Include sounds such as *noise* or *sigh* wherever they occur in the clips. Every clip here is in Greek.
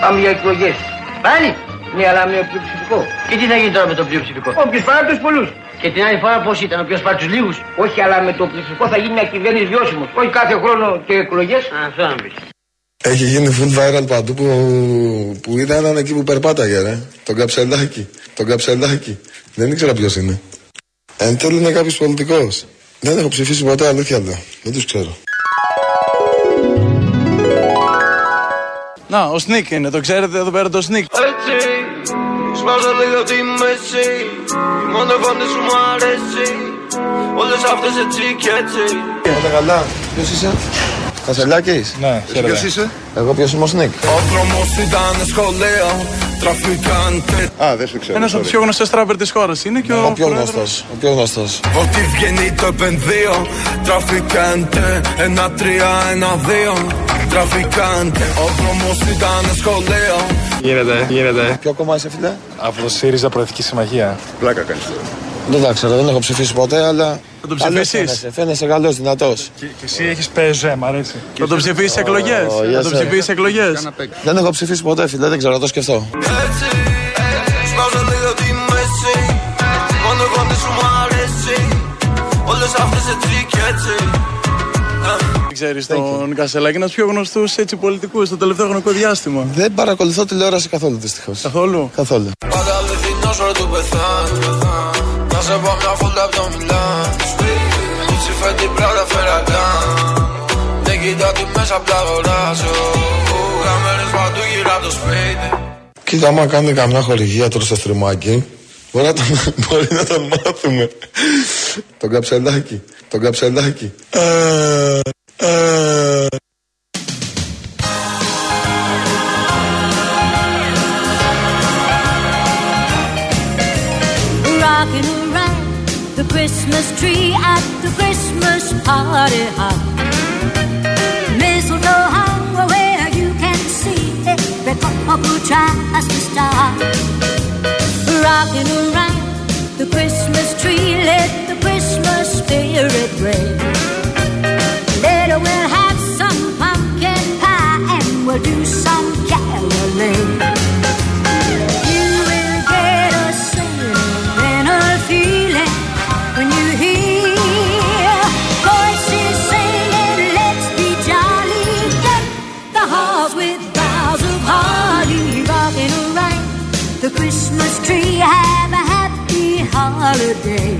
Κάθες. Τι, πάμε για εκλογές. Πάλι. Ναι, αλλά με πλειοψηφικό. Και τι θα γίνει τώρα με το πλειοψηφικό; Όποιος πάρει τους πολλούς. Και την άλλη φορά πώς ήταν, όποιος πάρει τους λίγους; Όχι, αλλά με το πλειοψηφικό θα γίνει μια κυβέρνηση βιώσιμος. Όχι κάθε χρόνο και εκλογές. Α, αυτό να πεις. Έχει γίνει full viral παντού που, που είδα έναν εκεί που περπάταγε, ρε. Τον καψελάκι. Τον καψελάκι. Δεν ήξερα ποιος είναι. Εν τέλει είναι κάποιος πολιτικός. Δεν έχω ψηφίσει ποτέ, αλήθεια λέω. Δεν τους ξέρω. Να, ο Σνίκ είναι, το ξέρετε εδώ πέρα το Σνίκ. Έτσι, σπάζω λίγο τη μέση Μόνο κόντε σου μου αρέσει Όλες αυτές έτσι και έτσι Όλα καλά. Ποιος είσαι, Κασελάκης. Ναι, Ποιος είσαι, Εγώ ποιος είμαι ο Σνίκ. Ο δρόμος ήταν σχολείο Τραφικάντε Α, δεν σου ξέρω. Ένας από τους πιο γνωστέ τράπερ της χώρας είναι και ο. Ο πιο πρόεδρος. γνωστός. Ο πιο γνωστός. Ό,τι βγαίνει το επενδύω Τραφικάντε Ένα τρία, ένα δύο Τραφικάντε Ο δρόμος ήταν σχολείο Γίνεται, γίνεται. Ποιο κόμμα είσαι, φίλε. Από το ΣΥΡΙΖΑ Προεδρική Συμμαχία. Πλάκα κάνεις. Δεν τα ξέρω, δεν έχω ψηφίσει ποτέ, αλλά. Θα τον καλός ψηφίσεις; Φαίνεσαι, φαίνεσαι καλός, δυνατός. Και, και εσύ έχεις ΠΕΖΕ, μ' αρέσει. Θα τον ψηφίσεις εκλογές; yes, Θα τον sir. ψηφίσεις εκλογές; Δεν έχω ψηφίσει ποτέ, φίλε, δεν ξέρω, να το σκεφτώ. Έτσι, σπάζω λίγο τη μέση Μόνο κόντε σου μου αρέσει Όλες αυτές έτσι και έτσι Ξέρεις τον Κασελάκη, ένας πιο γνωστούς έτσι πολιτικούς στο τελευταίο χρονικό διάστημα. Δεν παρακολουθώ τηλεόραση καθόλου, δυστυχώς. Καθόλου; Καθόλου. Πάντα αληθινός ώρα του πεθάνω Να σε πάω μια φόλτα από το Μιλάν Κουτσι φέτη πράτα φερακάν Δεν κοιτάω τι μέσα απ' τα αγοράζω Κάμερες παντού γύρω από το σπίτι Κοίτα, άμα κάνει καμιά χορηγία τώρα στο στριμάκι, μπορεί να τον, *laughs* μπορεί να τον μάθουμε. τον καψελάκι. Τον καψελάκι. Ε. rocking around the Christmas tree at the Christmas party hop. Mistletoe hung where you can see every couple tries to stop. Rocking around the Christmas tree, let the Christmas spirit reign. Holiday.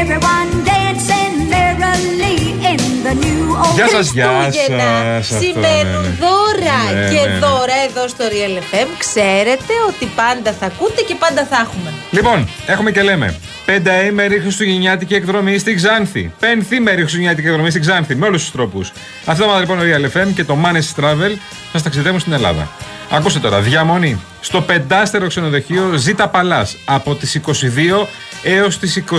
Everyone dancing merrily in the new old. Γεια σας, γεια Χριστούγεννα σας. Αυτό, σημαίνουν ναι, ναι. δώρα. Ναι, και ναι, ναι. δώρα εδώ στο Real FM ξέρετε ότι πάντα θα ακούτε και πάντα θα έχουμε. Λοιπόν, έχουμε και λέμε. Πενταήμερη Χριστουγεννιάτικη εκδρομή στην Ξάνθη. Πενθήμερη Χριστουγεννιάτικη εκδρομή στην Ξάνθη. Με όλους τους τρόπους. Αυτό είναι λοιπόν ο Real FM και το Manes Travel σας ταξιδεύουν στην Ελλάδα. Ακούστε τώρα, διαμονή στο πεντάστερο ξενοδοχείο Ζήτα Παλάς από τις 22 έως τις 26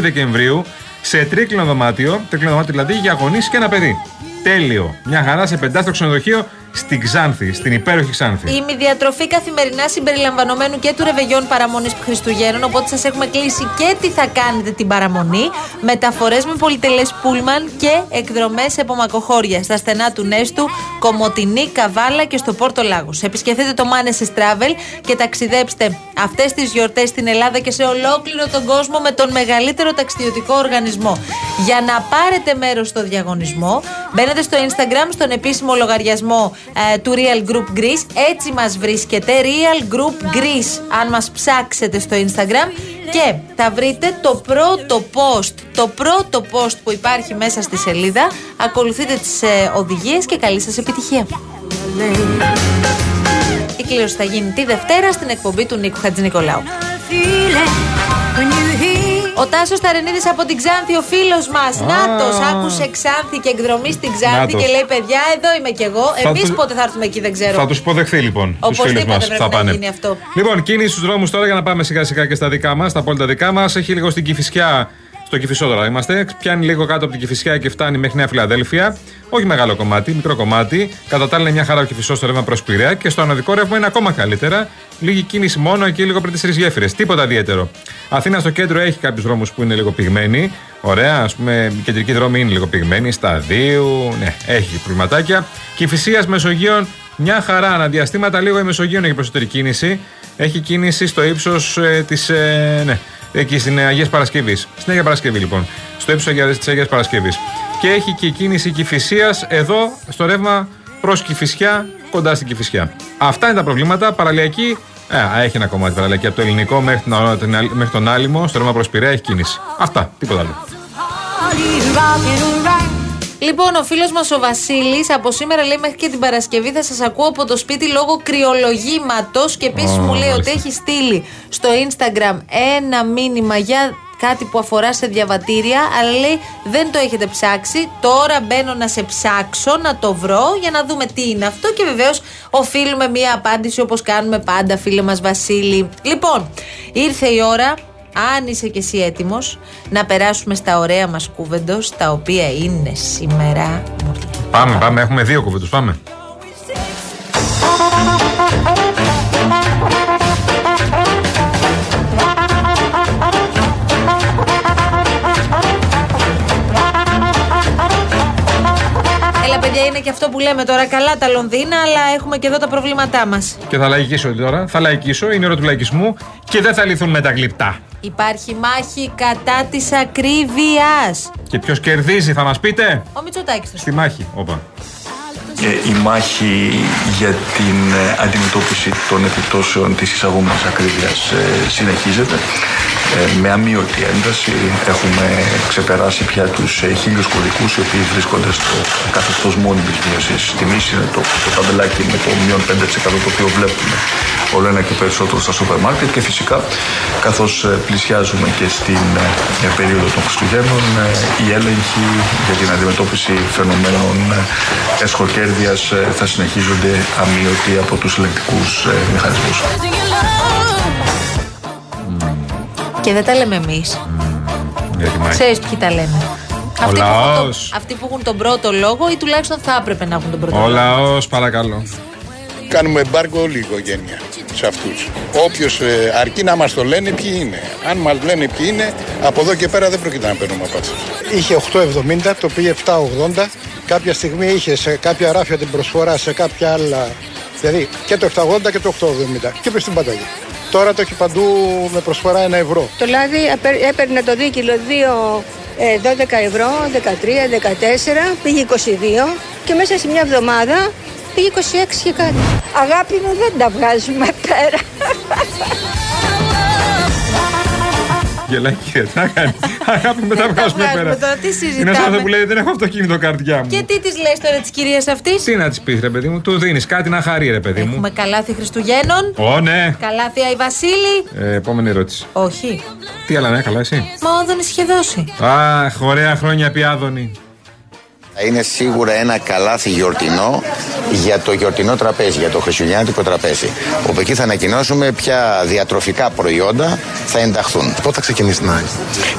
Δεκεμβρίου σε τρίκλινο δωμάτιο, τρίκλινο δωμάτιο δηλαδή για γονείς και ένα παιδί. Τέλειο. Μια χαρά σε πεντάστερο ξενοδοχείο στην Ξάνθη, στην υπέροχη Ξάνθη. Η διατροφή καθημερινά συμπεριλαμβανομένου και του ρεβεγιών παραμονής Χριστουγέννων. Οπότε σας έχουμε κλείσει και τι θα κάνετε την παραμονή. Μεταφορές με πολυτελές πούλμαν και εκδρομές σε απομακοχώρια στα στενά του Νέστου, Κομωτινή, Καβάλα και στο Πόρτο Λάγος. Επισκεφτείτε το Manes Travel και ταξιδέψτε αυτές τις γιορτές στην Ελλάδα και σε ολόκληρο τον κόσμο με τον μεγαλύτερο ταξιδιωτικό οργανισμό. Για να πάρετε μέρος στο διαγωνισμό, μπαίνετε στο Instagram, στον επίσημο λογαριασμό ε, του Real Group Greece. Έτσι μας βρίσκεται, Real Group Greece, αν μας ψάξετε στο Instagram. Και θα βρείτε το πρώτο post, το πρώτο post που υπάρχει μέσα στη σελίδα. Ακολουθείτε τις ε, οδηγίες και καλή σας επιτυχία. Η κλήρωση θα γίνει τη Δευτέρα στην εκπομπή του Νίκου Χατζηνικολάου. Ο Τάσος Ταρενίδης από την Ξάνθη, ο φίλος μας. Νάτος, άκουσε Ξάνθη και εκδρομή στην Ξάνθη Νάτος. και λέει: Παιδιά, εδώ είμαι κι εγώ. Θα Εμείς του- πότε θα έρθουμε εκεί, δεν ξέρω. Θα τους υποδεχθεί λοιπόν τους φίλους Οπωσδήποτε μας. πρέπει Θα να πάνε. γίνει αυτό. Λοιπόν, κίνηση στους δρόμους τώρα για να πάμε σιγά σιγά και στα δικά μας, στα απόλυτα δικά μας. Έχει λίγο στην Κυφυσιά Στο Κυφισό τώρα είμαστε. Πιάνει λίγο κάτω από την Κυφυσιά και φτάνει μέχρι Νέα Φιλαδέλφια. Όχι μεγάλο κομμάτι, μικρό κομμάτι. Κατά τα άλλα είναι μια χαρά ο Κυφισό στο ρεύμα προς Πειραιά και στο ανωδικό ρεύμα είναι ακόμα καλύτερα. Λίγη κίνηση μόνο εκεί λίγο πριν τις τρεις γέφυρες. Τίποτα ιδιαίτερο. Αθήνα στο κέντρο έχει κάποιους δρόμους που είναι λίγο πυγμένοι. Ωραία, ας πούμε, η κεντρική δρόμη είναι λίγο πυγμένη. Σταδίου, ναι, έχει προβληματάκια. Κυφυσία Μεσογείων μια χαρά. Αναδιαστήματα λίγο η Μεσογείων έχει περισσότερη κίνηση. Έχει κίνηση στο ύψος ε, της. Ε, ναι, εκεί στην Αγίας Παρασκευής. Στην Αγία Παρασκευή λοιπόν. Στο ύψος της Αγίας Παρασκευής. Και έχει και κίνηση Κυφυσίας εδώ στο ρεύμα προς Κυφυσιά, κοντά στην Κυφυσιά. Αυτά είναι τα προβλήματα. Παραλιακή. Ε, έχει ένα κομμάτι παραλιακή από το ελληνικό μέχρι, τον, μέχρι τον Άλυμο, στο ρεύμα προς Πειραιά έχει κίνηση. Αυτά, τίποτα άλλο. Λοιπόν, ο φίλος μας ο Βασίλης από σήμερα λέει μέχρι και την Παρασκευή θα σας ακούω από το σπίτι λόγω κρυολογήματος. Και επίσης Ω, μου λέει ότι μάλιστα. έχει στείλει στο Instagram ένα μήνυμα για κάτι που αφορά σε διαβατήρια, αλλά λέει δεν το έχετε ψάξει. Τώρα μπαίνω να σε ψάξω, να το βρω για να δούμε τι είναι αυτό. Και βεβαίως οφείλουμε μία απάντηση όπως κάνουμε πάντα, φίλε μας Βασίλη. Λοιπόν, ήρθε η ώρα αν είσαι και εσύ έτοιμος να περάσουμε στα ωραία μας κούβεντο, τα οποία είναι σήμερα. Πάμε, πάμε, έχουμε δύο κουβέντου. Πάμε. Έλα, παιδιά, είναι και αυτό που λέμε τώρα. Καλά τα Λονδίνα, αλλά έχουμε και εδώ τα προβλήματά μας. Και θα λαϊκίσω τώρα. Θα λαϊκίσω, είναι η ώρα του λαϊκισμού και δεν θα λυθούν με τα γλυπτά. Υπάρχει μάχη κατά της ακρίβειας. Και ποιος κερδίζει, θα μας πείτε; Ο Μητσοτάκης το Στη μάχη. Όπα. Ε, η μάχη για την ε, αντιμετώπιση των επιπτώσεων της εισαγόμενης ακρίβειας ε, συνεχίζεται ε, με αμύωτη ένταση. Έχουμε ξεπεράσει πια τους ε, χίλιους κωδικούς οι οποίοι βρίσκονται στο καθεστώς μόνιμης μείωσης τιμής. Είναι το, το ταμπελάκι με το μείον 5% το οποίο βλέπουμε όλο ένα και περισσότερο στα σούπερ μάρκετ και φυσικά καθώς ε, πλησιάζουμε και στην ε, περίοδο των Χριστουγέννων ε, οι έλεγχοι για την αντιμετώπιση φαινομένων ε, εσχοκέρδειας ε, θα συνεχίζονται αμύωτοι από τους ελεγκτικούς ε, μηχανισμούς. Και δεν τα λέμε εμείς. Για τη μάχη. Ξέρεις ποιοι τα λένε. Αυτοί που, έχουν το- λαός. αυτοί που έχουν τον πρώτο λόγο ή τουλάχιστον θα έπρεπε να έχουν τον πρώτο Ο λόγο. λαός, παρακαλώ. Κάνουμε εμπάργκο όλη η οικογένεια σε αυτούς. Όποιος αρκεί να μας το λένε ποιοι είναι. Αν μας λένε ποιοι είναι, από εδώ και πέρα δεν πρόκειται να παίρνουμε από αυτού. Είχε 8,70, το πήγε 7,80. Κάποια στιγμή είχε σε κάποια ράφια την προσφορά, σε κάποια άλλα. Δηλαδή και το 7,80 και το 8,70. Και είπε στην παταγή. Τώρα το έχει παντού με προσφορά 1 ευρώ. Το λάδι έπαιρ- έπαιρνε το δίκυλο 2, ε, 12 ευρώ, 13, 14, πήγε 22 και μέσα σε μια εβδομάδα πήγε 26 και κάτι. Αγάπη μου δεν τα βγάζουμε πέρα. Γελάει κύριε, τι να κάνει. Αγάπη με τα Δεν τα βγάζουμε βγάζουμε πέρα. τώρα, τι συζητάμε; Είναι σαν αυτό που λέει δεν έχω αυτοκίνητο κάρδια μου. Και τι της λες τώρα της κυρίας αυτής; Τι να της πεις, ρε παιδί μου, του δίνεις κάτι να χαρεί, ρε παιδί μου. Έχουμε καλάθι Χριστουγέννων. Ω, ναι. Καλάθι Αϊ Βασίλη. Ε, επόμενη ερώτηση. Όχι. Τι άλλα, ναι, καλά, εσύ. Μα ο Άδωνης είχε δώσει. Αχ, ωραία χρόνια πιάδονη. Θα είναι σίγουρα ένα καλάθι γιορτινό για το γιορτινό τραπέζι, για το χριστουγεννιάτικο τραπέζι. Όπου εκεί θα ανακοινώσουμε ποια διατροφικά προϊόντα θα ενταχθούν. Πότε θα ξεκινήσει να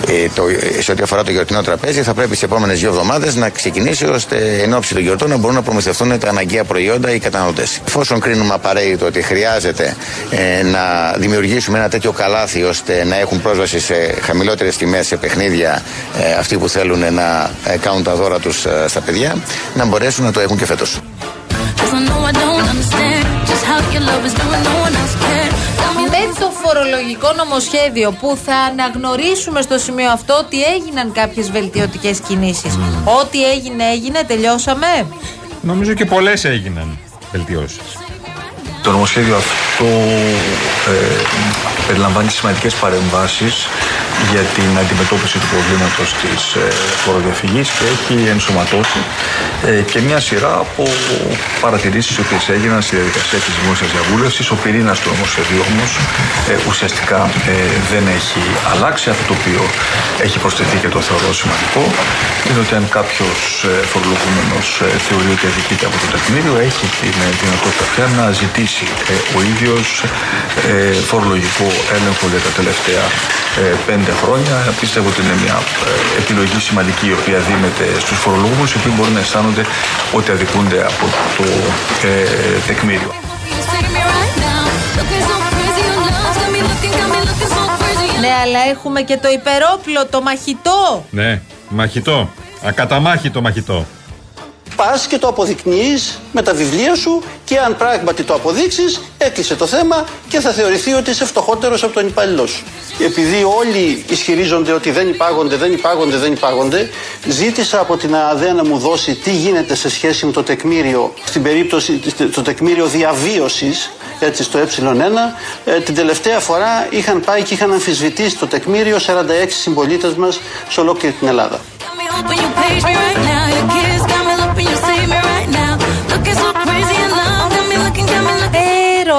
ε, το, ε, Σε ό,τι αφορά το γιορτινό τραπέζι, θα πρέπει τι επόμενες δύο εβδομάδες να ξεκινήσει ώστε εν ώψη των γιορτών να μπορούν να προμηθευτούν τα αναγκαία προϊόντα οι καταναλωτές. Εφόσον κρίνουμε απαραίτητο ότι χρειάζεται ε, να δημιουργήσουμε ένα τέτοιο καλάθι ώστε να έχουν πρόσβαση σε χαμηλότερες τιμές σε παιχνίδια ε, αυτοί που θέλουν να ε, κάνουν τα δώρα τους στα παιδιά, να μπορέσουν να το έχουν και φέτος. Με το φορολογικό νομοσχέδιο που θα αναγνωρίσουμε στο σημείο αυτό ότι έγιναν κάποιες βελτιωτικές κινήσεις. Ό,τι έγινε έγινε, τελειώσαμε. Νομίζω και πολλές έγιναν βελτιώσεις. Το νομοσχέδιο αυτό ε, περιλαμβάνει σημαντικές παρεμβάσεις για την αντιμετώπιση του προβλήματος της ε, φοροδιαφυγής και έχει ενσωματώσει ε, και μια σειρά από παρατηρήσεις οι οποίες έγιναν στη διαδικασία της δημόσιας διαβούλευσης. Ο πυρήνας του νομοσχεδίου όμως ε, ουσιαστικά ε, δεν έχει αλλάξει. Αυτό το οποίο έχει προσθεθεί και το θεωρώ σημαντικό είναι ότι αν κάποιος ε, φορολογούμενος ε, θεωρεί ότι αδικείται από το τεκμήριο έχει την ε, δυνατότητα πια να ζητήσει ε, ο ίδιος ε, φορολογικό έλεγχο για τα τελευταία ε, πέντε χρόνια. Πιστεύω ότι είναι μια ε, επιλογή σημαντική η οποία δίνεται στους φορολογούμενους οι οποίοι μπορεί να αισθάνονται ότι αδικούνται από το ε, τεκμήριο. Ναι, αλλά έχουμε και το υπερόπλο, το μαχητό. Ναι, μαχητό. Ακαταμάχητο μαχητό. Πας και το αποδεικνύεις με τα βιβλία σου και αν πράγματι το αποδείξεις έκλεισε το θέμα και θα θεωρηθεί ότι είσαι φτωχότερος από τον υπάλληλό σου. Επειδή όλοι ισχυρίζονται ότι δεν υπάγονται, δεν υπάγονται, δεν υπάγονται, ζήτησα από την ΑΔΕ να μου δώσει τι γίνεται σε σχέση με το τεκμήριο, στην περίπτωση το τεκμήριο διαβίωσης έτσι στο ε1 ε, την τελευταία φορά είχαν πάει και είχαν αμφισβητήσει το τεκμήριο 46 συμπολίτες μας σε ολόκληρη την Ελλάδα.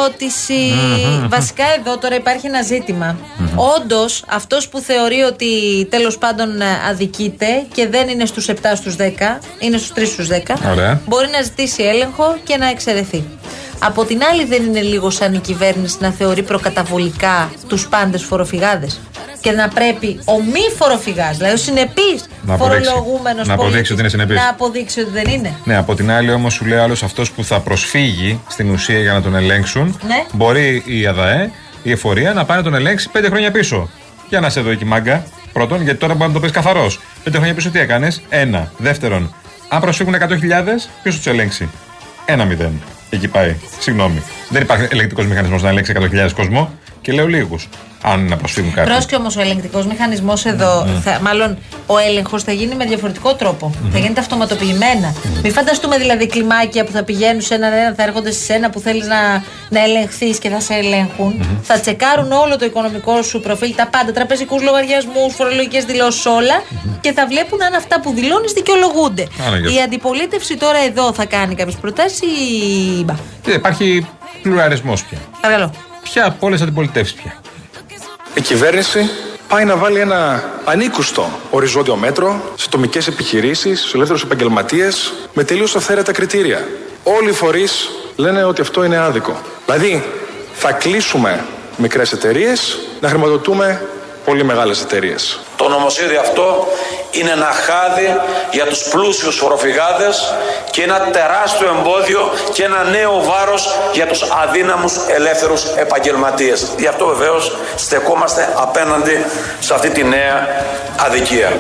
Ερώτηση. Βασικά εδώ τώρα υπάρχει ένα ζήτημα. Όντως, αυτός που θεωρεί ότι τέλος πάντων αδικείται και δεν είναι στους 7 στους 10, είναι στους 3 στους 10, Ωραία. μπορεί να ζητήσει έλεγχο και να εξαιρεθεί. Από την άλλη, δεν είναι λίγο σαν η κυβέρνηση να θεωρεί προκαταβολικά τους πάντες φοροφυγάδες; Και να πρέπει ο μη φοροφυγάς, δηλαδή ο συνεπής Να αποδείξει. φορολογούμενος Να αποδείξει ότι είναι συνεπής. Να αποδείξει ότι δεν είναι. Ναι, από την άλλη όμως σου λέει άλλος αυτός που θα προσφύγει στην ουσία για να τον ελέγξουν. Ναι. Μπορεί η ΑΔΑΕ, η εφορία, να πάει να τον ελέγξει πέντε χρόνια πίσω. Για να σε δω εκεί μάγκα. Πρώτον, γιατί τώρα μπορεί να το πεις καθαρός. Πέντε χρόνια πίσω τι έκανες; Ένα. Δεύτερον, αν προσφύγουν 100.000, ποιος τους ελέγξει; Ένα μηδέν. Εκεί πάει. Συγγνώμη. Δεν υπάρχει ελεγκτικός μηχανισμός να ελέγξει 100.000 κόσμο και λέω λίγους. Αν να προσφύγουν κάποιοι. Πρόσκει όμως ο ελεγκτικός μηχανισμός εδώ, θα, μάλλον ο έλεγχος θα γίνει με διαφορετικό τρόπο. Θα γίνεται αυτοματοποιημένα. Μην φανταστούμε δηλαδή κλιμάκια που θα πηγαίνουν σε έναν ένα, θα έρχονται σε ένα που θέλεις να, να ελεγχθείς και θα σε ελέγχουν. Θα τσεκάρουν όλο το οικονομικό σου προφίλ, τα πάντα, τραπεζικούς λογαριασμούς, φορολογικές δηλώσεις, όλα και θα βλέπουν αν αυτά που δηλώνεις δικαιολογούνται. Άρα, γεια σου. Η αντιπολίτευση τώρα εδώ θα κάνει κάποιες προτάσεις ή. Μπα. Και υπάρχει πλουραλισμός πια. Παρακαλώ. Ποια από όλες τις αντιπολιτεύσεις πια. Η κυβέρνηση πάει να βάλει ένα ανήκουστο οριζόντιο μέτρο σε τομικές επιχειρήσεις, στους ελεύθερους επαγγελματίες, με τελείως αυθαίρετα κριτήρια. Όλοι οι φορείς λένε ότι αυτό είναι άδικο. Δηλαδή, θα κλείσουμε μικρές εταιρείες, να χρηματοδοτούμε πολύ μεγάλες εταιρείες. Το νομοσχέδιο αυτό είναι ένα χάδι για τους πλούσιους φοροφυγάδες και ένα τεράστιο εμπόδιο και ένα νέο βάρος για τους αδύναμους ελεύθερους επαγγελματίες. Γι' αυτό βεβαίως στεκόμαστε απέναντι σε αυτή τη νέα αδικία.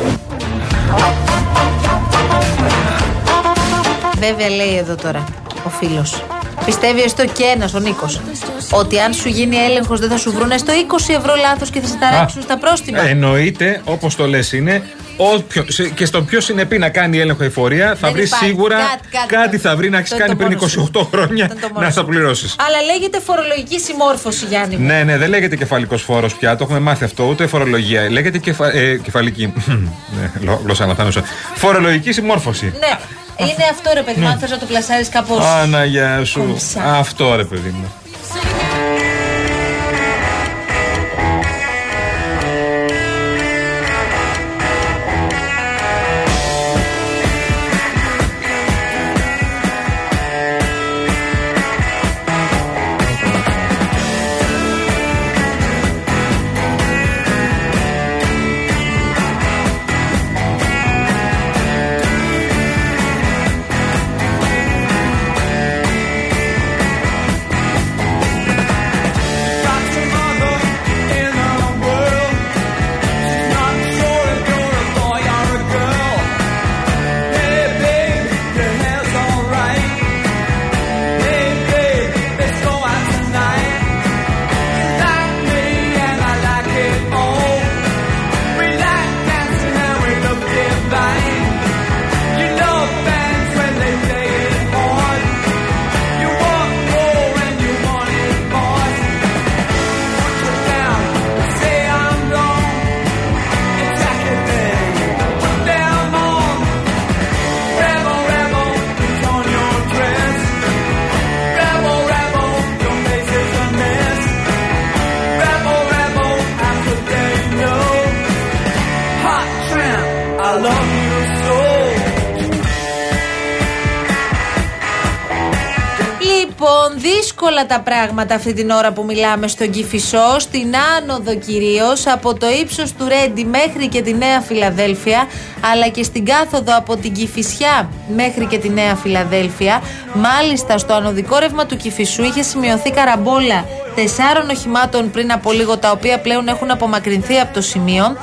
Βέβαια λέει εδώ τώρα ο φίλος. Πιστεύει έστω και ένας, ο Νίκος, ότι αν σου γίνει έλεγχος δεν θα σου βρούνε στο 20 ευρώ λάθος και θα σε ταράξουν στα πρόστιμα. Ε, εννοείται, όπως το λες είναι, όποιο, σε- και στον πιο συνεπή να κάνει έλεγχο εφορία, θα Δεν βρει υπάρχει. σίγουρα Κάτι, κάτι, κάτι. θα βρει να έχει Αυτό είναι κάνει το πριν μόνος σου. 28 χρόνια Αυτό είναι το μόνος να σου. τα πληρώσεις. Αλλά λέγεται φορολογική συμμόρφωση, Γιάννη. μου. Ναι, ναι, δεν λέγεται κεφαλικός φόρος πια, το έχουμε μάθει αυτό, ούτε φορολογία. Λέγεται κεφα, ε, κεφαλική. *laughs* ναι, γλω- γλώσσα αναθάνουσα. Φορολογική συμμόρφωση. Ναι, είναι αυτό ρε παιδί μου, αν θες να το πλασάρεις κάπως. Αναγιά σου. Κομψά. Αυτό ρε παιδί μου. Δύσκολα τα πράγματα αυτή την ώρα που μιλάμε στον Κηφισό, στην άνοδο κυρίως, από το ύψος του Ρέντι μέχρι και τη Νέα Φιλαδέλφια, αλλά και στην κάθοδο από την Κηφισιά μέχρι και τη Νέα Φιλαδέλφια. Μάλιστα, στο ανωδικό ρεύμα του Κηφισού είχε σημειωθεί καραμπόλα τεσσάρων οχημάτων πριν από λίγο, τα οποία πλέον έχουν απομακρυνθεί από το σημείο.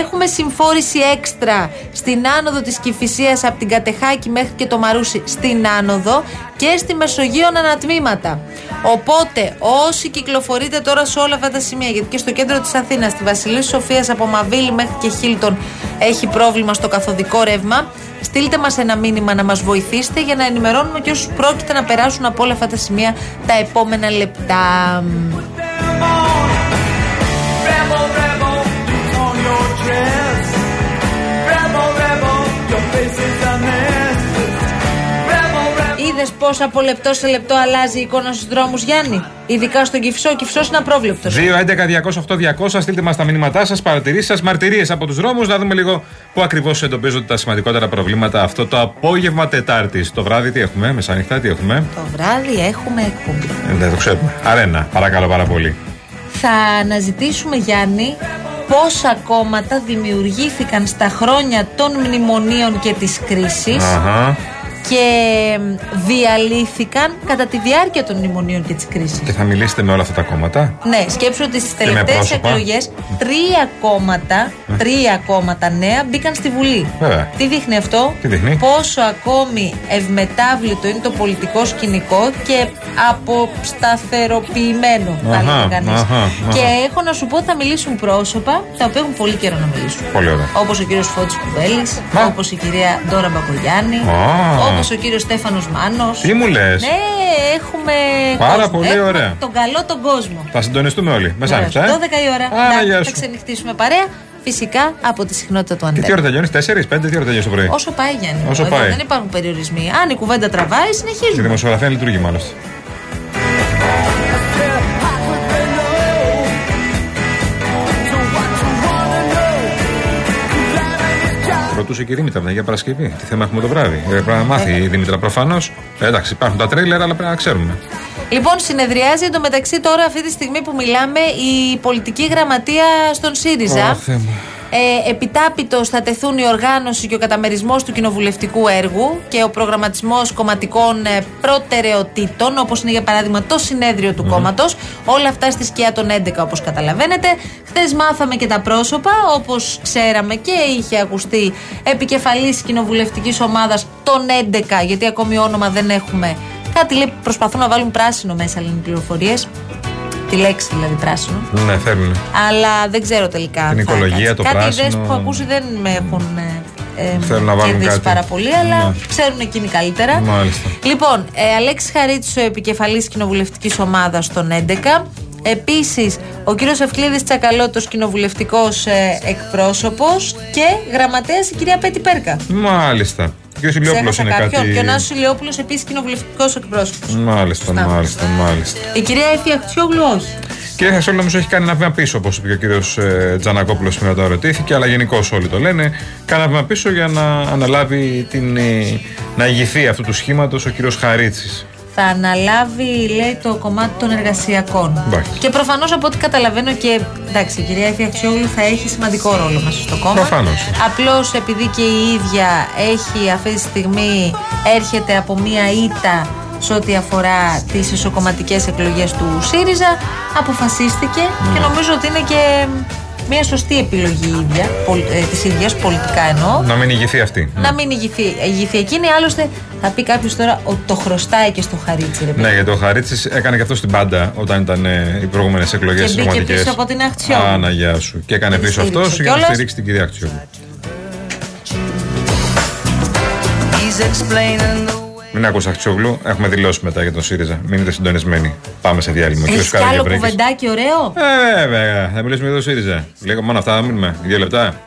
Έχουμε συμφόρηση έξτρα στην άνοδο της Κηφισίας από την Κατεχάκη μέχρι και το Μαρούσι στην άνοδο και στη Μεσογείο ανατμήματα. Οπότε, όσοι κυκλοφορείτε τώρα σε όλα αυτά τα σημεία, γιατί και στο κέντρο της Αθήνας, στη Βασιλής Σοφίας από Μαβίλη μέχρι και Χίλτον, έχει πρόβλημα στο καθοδικό ρεύμα, στείλτε μας ένα μήνυμα να μας βοηθήσετε για να ενημερώνουμε και όσους πρόκειται να περάσουν από όλα αυτά τα σημεία τα επόμενα λεπτά. Είδε πώ από λεπτό σε λεπτό αλλάζει η εικόνα στους δρόμους, Γιάννη; Ειδικά στον Κυφσό. Ο Κυφσό είναι απρόβλεπτος. 2-11-208-200. Στείλτε μας τα μηνύματά σας, παρατηρήσεις σας, μαρτυρίες από τους δρόμους. Να δούμε λίγο πού ακριβώς εντοπίζονται τα σημαντικότερα προβλήματα αυτό το απόγευμα Τετάρτη. Το βράδυ τι έχουμε, μεσάνυχτα τι έχουμε; Το βράδυ έχουμε εκπομπή. Ε, δεν το ξέρουμε. Αρένα, παρακαλώ πάρα πολύ. Θα αναζητήσουμε, Γιάννη, πόσα κόμματα δημιουργήθηκαν στα χρόνια των μνημονίων και της κρίσης Αχα. Και διαλύθηκαν κατά τη διάρκεια των μνημονίων και της κρίσης. Και θα μιλήσετε με όλα αυτά τα κόμματα; Ναι, σκέψου ότι στις με τελευταίες πρόσωπα; εκλογές τρία κόμματα, τρία κόμματα νέα μπήκαν στη Βουλή. Βέβαια. Τι δείχνει αυτό, Τι δείχνει; πόσο ακόμη ευμετάβλητο είναι το πολιτικό σκηνικό και αποσταθεροποιημένο, θα Αχα, λέγει κανείς. αχα, αχα. Και έχω να σου πω ότι θα μιλήσουν πρόσωπα τα οποία έχουν πολύ καιρό να μιλήσουν. Πολύ ωραία. Όπως ο κύριος Φώτης Κουβέλης, όπως η κυρία Ντόρα Μπακογιάννη, Α. όπως ο κύριος Στέφανος Μάνος. Τι μου λες; Ναι, έχουμε. Πάρα κόσμο. πολύ Έχουμε ωραία. Τον καλό τον κόσμο. Θα συντονιστούμε όλοι. Μεσάνυχτα, ε. 12 η ώρα. Άρα, Να, γεια θα σου. ξενυχτήσουμε παρέα. Φυσικά από τη συχνότητα του Και τι Αντένα. ώρα τελειώνεις, 4, 5, τι ώρα τελειώνεις το πρωί; Όσο πάει, Γιάννη. Όσο Εδώ πάει. Δεν υπάρχουν περιορισμοί. Αν η κουβέντα τραβάει, Η συνεχίζουμε. δημοσιογραφία λειτουργεί μάλιστα. Ρωτούσε και η Δήμητρα για Παρασκευή. Τι θέμα έχουμε το βράδυ; Ε, πρέπει να μάθει η Δήμητρα προφανώς. εντάξει, υπάρχουν τα τρέιλερ, αλλά πρέπει να ξέρουμε. Λοιπόν, συνεδριάζει εντωμεταξύ τώρα αυτή τη στιγμή που μιλάμε η πολιτική γραμματεία στον ΣΥΡΙΖΑ. Ω, Θεέ μου. Ε, επιτάπητος θα τεθούν η οργάνωση και ο καταμερισμός του κοινοβουλευτικού έργου και ο προγραμματισμός κομματικών ε, προτεραιοτήτων, όπως είναι για παράδειγμα το συνέδριο του κόμματος. Όλα αυτά στη σκιά των 11, όπως καταλαβαίνετε. Χθες μάθαμε και τα πρόσωπα, όπως ξέραμε και είχε ακουστεί επικεφαλής κοινοβουλευτικής ομάδας των 11, γιατί ακόμη όνομα δεν έχουμε. Κάτι λέει προσπαθούν να βάλουν πράσινο μέσα, λένε οι πληροφορίες. Τη λέξη δηλαδή πράσινο. Ναι, θέλουν. Αλλά δεν ξέρω τελικά. αν Την θα οικολογία, κάτσει. το κάτι πράσινο. ιδέες που έχω ακούσει δεν με έχουν ε, ε, Θέλουν να βάλουν κερδίσει κάτι. πάρα πολύ, αλλά Ναι. ξέρουν εκείνοι καλύτερα. Μάλιστα. Λοιπόν, ε, Αλέξης Χαρίτσης, ο επικεφαλής κοινοβουλευτικής ομάδας των 11. Επίσης, ο κύριος Ευκλήδης Τσακαλώτος, κοινοβουλευτικός ε, εκπρόσωπος και γραμματέας η κυρία Πέτη Πέρκα. Μάλιστα. Ο κ. Ηλιόπουλο Ξέχασα είναι κάποιον. κάτι. Και ο Νάσος Ηλιόπουλος επίσης κοινοβουλευτικός εκπρόσωπος. Μάλιστα, Σωστά. μάλιστα, μάλιστα. Η κυρία Εφη Αχτσιόγλου όχι. Κύριε Χασόλη, νομίζω έχει κάνει ένα βήμα πίσω, όπως είπε και ο κύριος Τζανακόπουλος σήμερα όταν ρωτήθηκε, αλλά γενικώ όλοι το λένε. Κάνει ένα βήμα πίσω για να αναλάβει την. ε, να ηγηθεί αυτού του σχήματος ο κύριος Χαρίτσης. Θα αναλάβει, λέει, το κομμάτι των εργασιακών. Εντάξει. Και προφανώς από ό,τι καταλαβαίνω και. Εντάξει, η κυρία Εφη Αξιόγλου θα έχει σημαντικό ρόλο μέσα στο κόμμα. Προφανώς. Απλώς επειδή και η ίδια έχει αυτή τη στιγμή έρχεται από μία ήττα σε ό,τι αφορά τις ισοκομματικές εκλογές του ΣΥΡΙΖΑ αποφασίστηκε Ναι. και νομίζω ότι είναι και μια σωστή επιλογή η ίδια, πολ- ε, της ίδιας πολιτικά εννοώ Να μην ηγηθεί αυτή. να μην ηγηθεί, ηγηθεί εκείνη. Άλλωστε, θα πει κάποιος τώρα ότι το χρωστάει και στο χαρίτσι, ρε παιδί. Ναι, γιατί ο Χαρίτσης έκανε και αυτό στην πάντα όταν ήταν ε, οι προηγούμενες εκλογές Και μπήκε πίσω από την Αχτσιόγλου. Άνα, γεια σου. Και έκανε Την πίσω στήριξε αυτός για να κιόλας. στηρίξει την κυρία Αχτσιόγλου. Μην ακούς Αχτσιόγλου, έχουμε δηλώσει μετά για τον ΣΥΡΙΖΑ. Μείνετε συντονισμένοι. Πάμε σε διάλειμμα. Έχεις Κύριος κι άλλο Καραγευρέκης. κουβεντάκι ωραίο; Ε, βέβαια. Θα μιλήσουμε για τον ΣΥΡΙΖΑ. Λίγο μόνο αυτά θα μείνουμε. Δύο λεπτά.